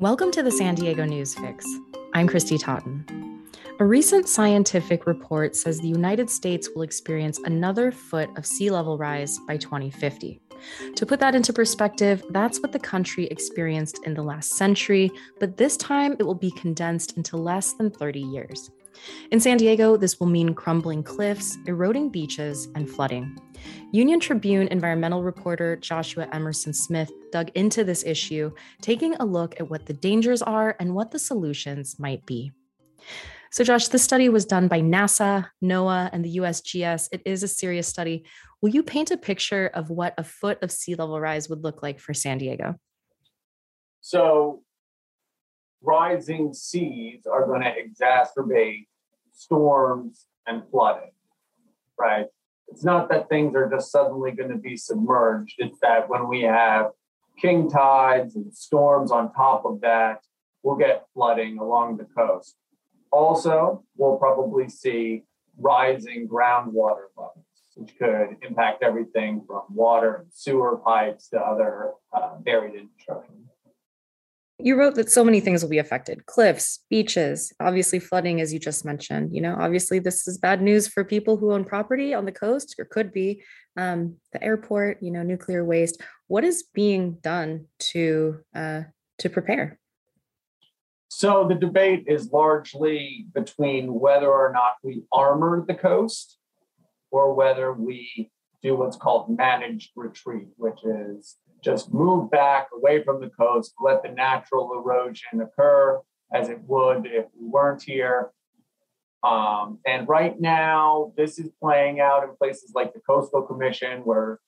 Welcome to the San Diego News Fix. I'm Christy Totten. A recent scientific report says the United States will experience another foot of sea level rise by 2050. To put that into perspective, that's what the country experienced in the last century, but this time it will be condensed into less than 30 years. In San Diego, this will mean crumbling cliffs, eroding beaches, and flooding. Union Tribune environmental reporter Joshua Emerson Smith dug into this issue, taking a look at what the dangers are and what the solutions might be. So, Josh, this study was done by NASA, NOAA, and the USGS. It is a serious study. Will you paint a picture of what a foot of sea level rise would look like for San Diego? So, rising seas are going to exacerbate storms and flooding, right? It's not that things are just suddenly going to be submerged. It's that when we have king tides and storms on top of that, we'll get flooding along the coast. Also, we'll probably see rising groundwater levels, which could impact everything from water and sewer pipes to other uh, buried infrastructure. You wrote that so many things will be affected cliffs, beaches, obviously flooding, as you just mentioned. You know, obviously, this is bad news for people who own property on the coast or could be um, the airport, you know, nuclear waste. What is being done to uh, to prepare? So the debate is largely between whether or not we armor the coast or whether we do what's called managed retreat, which is just move back away from the coast, let the natural erosion occur as it would if we weren't here. Um, and right now, this is playing out in places like the Coastal Commission, where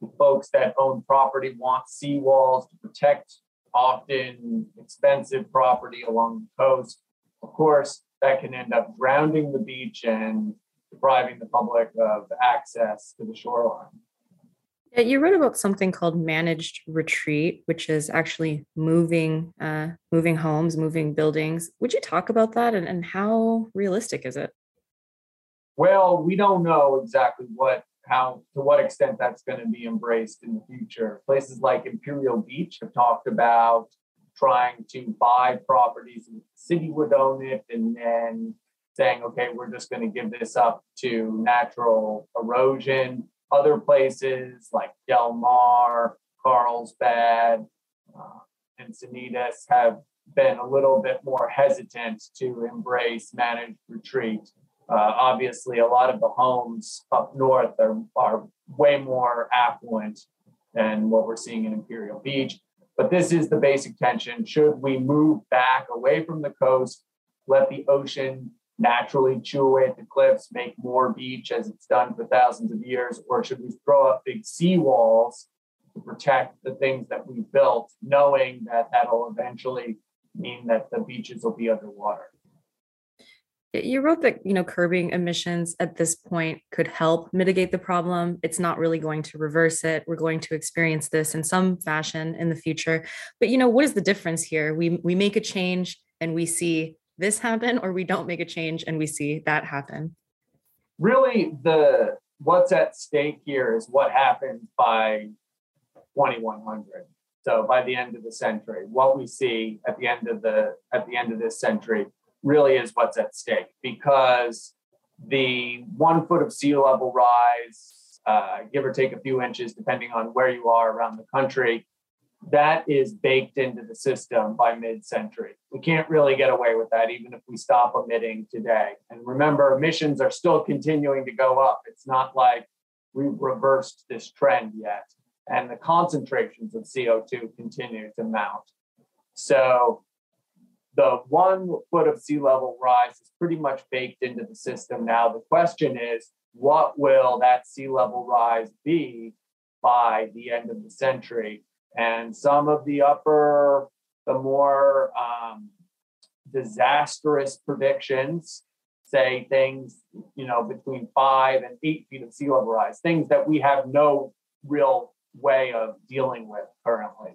the folks that own property want seawalls to protect often expensive property along the coast. Of course, that can end up drowning the beach and depriving the public of access to the shoreline. Yeah, you wrote about something called managed retreat, which is actually moving, uh, moving homes, moving buildings. Would you talk about that and, and how realistic is it? Well, we don't know exactly what, how, to what extent that's going to be embraced in the future. Places like Imperial Beach have talked about trying to buy properties and the city would own it and then saying, okay, we're just going to give this up to natural erosion other places like Del Mar, Carlsbad, uh, and Encinitas have been a little bit more hesitant to embrace managed retreat. Uh, obviously, a lot of the homes up north are, are way more affluent than what we're seeing in Imperial Beach. But this is the basic tension. Should we move back away from the coast, let the ocean naturally chew away at the cliffs, make more beach as it's done for thousands of years? Or should we throw up big seawalls to protect the things that we built, knowing that that'll eventually mean that the beaches will be underwater? You wrote that you know curbing emissions at this point could help mitigate the problem. It's not really going to reverse it. We're going to experience this in some fashion in the future. But you know what is the difference here? We we make a change and we see this happen or we don't make a change and we see that happen. Really the what's at stake here is what happens by 2100 so by the end of the century what we see at the end of the at the end of this century really is what's at stake because the one foot of sea level rise uh, give or take a few inches depending on where you are around the country that is baked into the system by mid-century. We can't really get away with that, even if we stop emitting today. And remember, emissions are still continuing to go up. It's not like we've reversed this trend yet. And the concentrations of CO2 continue to mount. So the one foot of sea level rise is pretty much baked into the system now. The question is, what will that sea level rise be by the end of the century? And some of the upper, the more um, disastrous predictions say things, you know, between five and eight feet of sea level rise, things that we have no real way of dealing with currently.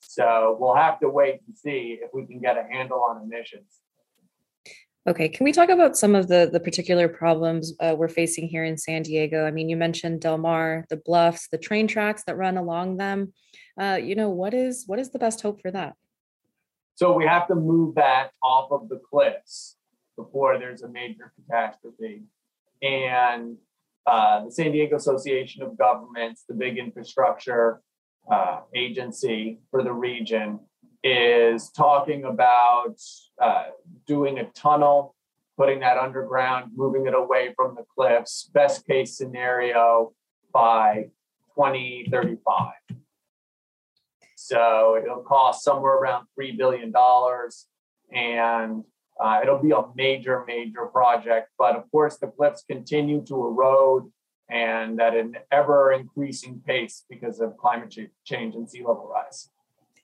So we'll have to wait and see if we can get a handle on emissions. Okay, can we talk about some of the the particular problems uh, we're facing here in San Diego? I mean, you mentioned Del Mar, the bluffs, the train tracks that run along them. Uh, you know, what is what is the best hope for that? So we have to move that off of the cliffs before there's a major catastrophe. And uh, the San Diego Association of Governments, the big infrastructure uh, agency for the region, is talking about uh, doing a tunnel, putting that underground, moving it away from the cliffs, best case scenario by 2035. So it'll cost somewhere around $3 billion. And uh, it'll be a major, major project. But of course, the cliffs continue to erode and at an ever increasing pace because of climate change and sea level rise.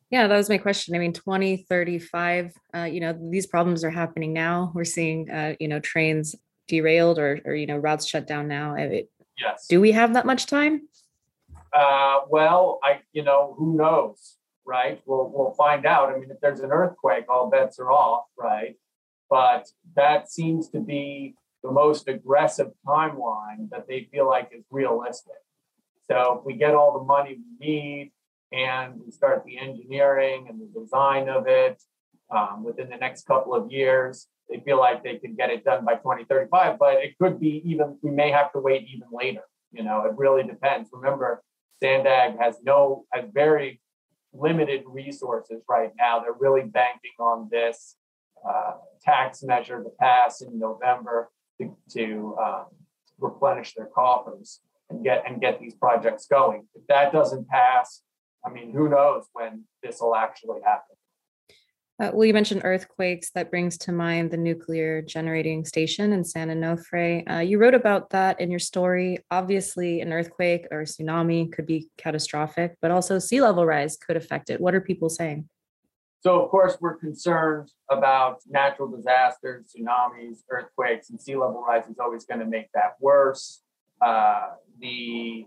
Yeah, that was my question. I mean, 2035, uh, you know, these problems are happening now. We're seeing, uh, you know, trains derailed or, or, you know, routes shut down now. It, yes. Do we have that much time? Uh, well, I, you know, who knows, right? We'll, we'll find out. I mean, if there's an earthquake, all bets are off, right? But that seems to be the most aggressive timeline that they feel like is realistic. So if we get all the money we need, and we start the engineering and the design of it um, within the next couple of years. They feel like they can get it done by 2035, but it could be even, we may have to wait even later. You know, it really depends. Remember, Sandag has no, has very limited resources right now. They're really banking on this uh, tax measure to pass in November to, to um, replenish their coffers and get and get these projects going. If that doesn't pass, I mean, who knows when this will actually happen? Uh, well, you mentioned earthquakes. That brings to mind the nuclear generating station in San Onofre. Uh, you wrote about that in your story. Obviously, an earthquake or a tsunami could be catastrophic, but also sea level rise could affect it. What are people saying? So, of course, we're concerned about natural disasters, tsunamis, earthquakes, and sea level rise is always going to make that worse. Uh, the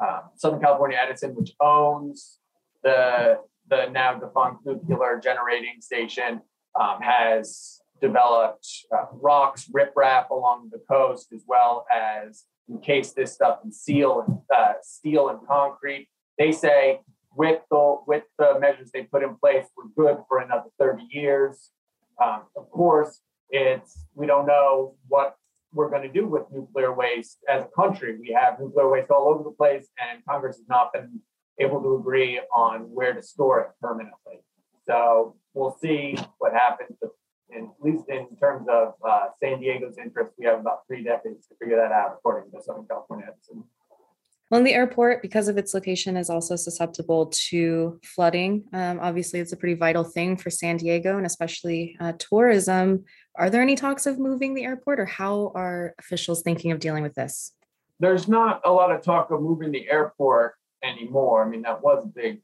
um, Southern California Edison, which owns the the now defunct nuclear generating station, um, has developed uh, rocks, riprap along the coast, as well as encase this stuff in steel and uh, steel and concrete. They say with the with the measures they put in place, we're good for another 30 years. Um, of course, it's we don't know what we're going to do with nuclear waste as a country. We have nuclear waste all over the place, and Congress has not been able to agree on where to store it permanently. So we'll see what happens. In, at least in terms of uh, San Diego's interest, we have about three decades to figure that out, according to Southern California Edison. Well, the airport, because of its location, is also susceptible to flooding. Um, obviously, it's a pretty vital thing for San Diego and especially uh, tourism. Are there any talks of moving the airport, or how are officials thinking of dealing with this? There's not a lot of talk of moving the airport anymore. I mean, that was a big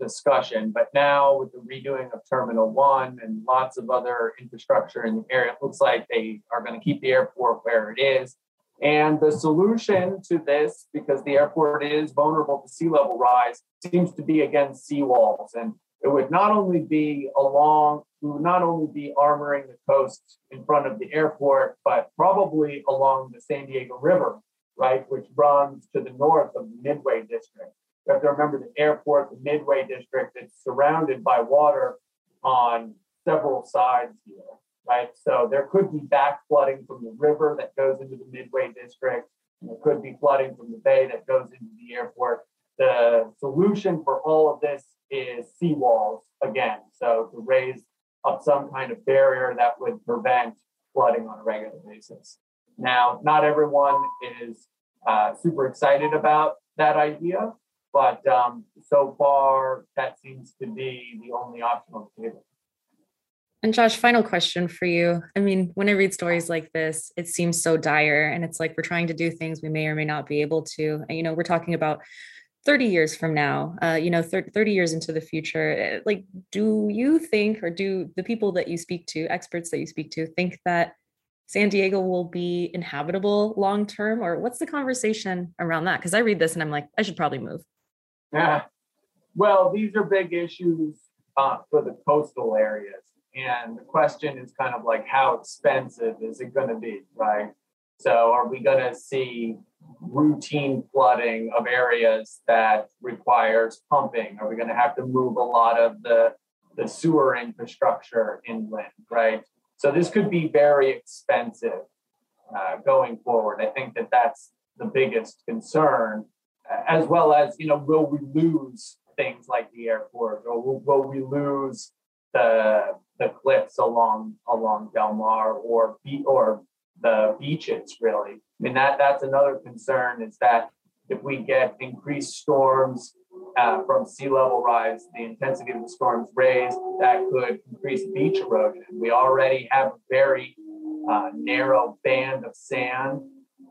discussion, but now with the redoing of Terminal One and lots of other infrastructure in the area, it looks like they are going to keep the airport where it is and the solution to this, because the airport is vulnerable to sea level rise, seems to be against seawalls. And it would not only be along, we would not only be armoring the coast in front of the airport, but probably along the San Diego River, right, which runs to the north of the Midway District. You have to remember the airport, the Midway District, it's surrounded by water on several sides here right? So there could be back flooding from the river that goes into the Midway district. There could be flooding from the bay that goes into the airport. The solution for all of this is seawalls again. So to raise up some kind of barrier that would prevent flooding on a regular basis. Now, not everyone is uh, super excited about that idea, but um, so far that seems to be the only option on the table. And Josh, final question for you. I mean, when I read stories like this, it seems so dire and it's like we're trying to do things we may or may not be able to. And, you know, we're talking about 30 years from now, uh, you know, 30, 30 years into the future. Eh, like, do you think, or do the people that you speak to, experts that you speak to, think that San Diego will be inhabitable long term? Or what's the conversation around that? Because I read this and I'm like, I should probably move. Yeah. Well, these are big issues uh, for the coastal areas and the question is kind of like, how expensive is it going to be, right? So, are we going to see routine flooding of areas that requires pumping? Are we going to have to move a lot of the the sewer infrastructure inland, right? So this could be very expensive uh, going forward. I think that that's the biggest concern, as well as, you know, will we lose things like the airport or will, will we lose the, the cliffs along, along Del Mar or, be, or the beaches really? I mean, that, that's another concern is that if we get increased storms uh, from sea level rise, the intensity of the storms raised, that could increase beach erosion. We already have a very uh, narrow band of sand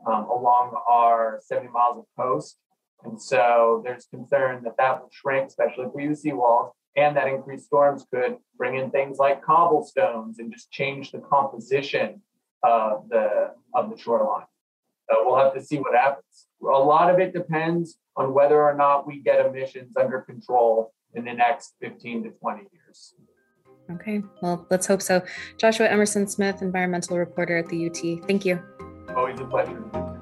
um, along our 70 miles of coast. And so there's concern that that will shrink, especially if we use seawalls, and that increased storms could bring in things like cobblestones and just change the composition of the of the shoreline. So we'll have to see what happens. A lot of it depends on whether or not we get emissions under control in the next 15 to 20 years. Okay, well, let's hope so. Joshua Emerson Smith, environmental reporter at the UT. Thank you. Always a pleasure.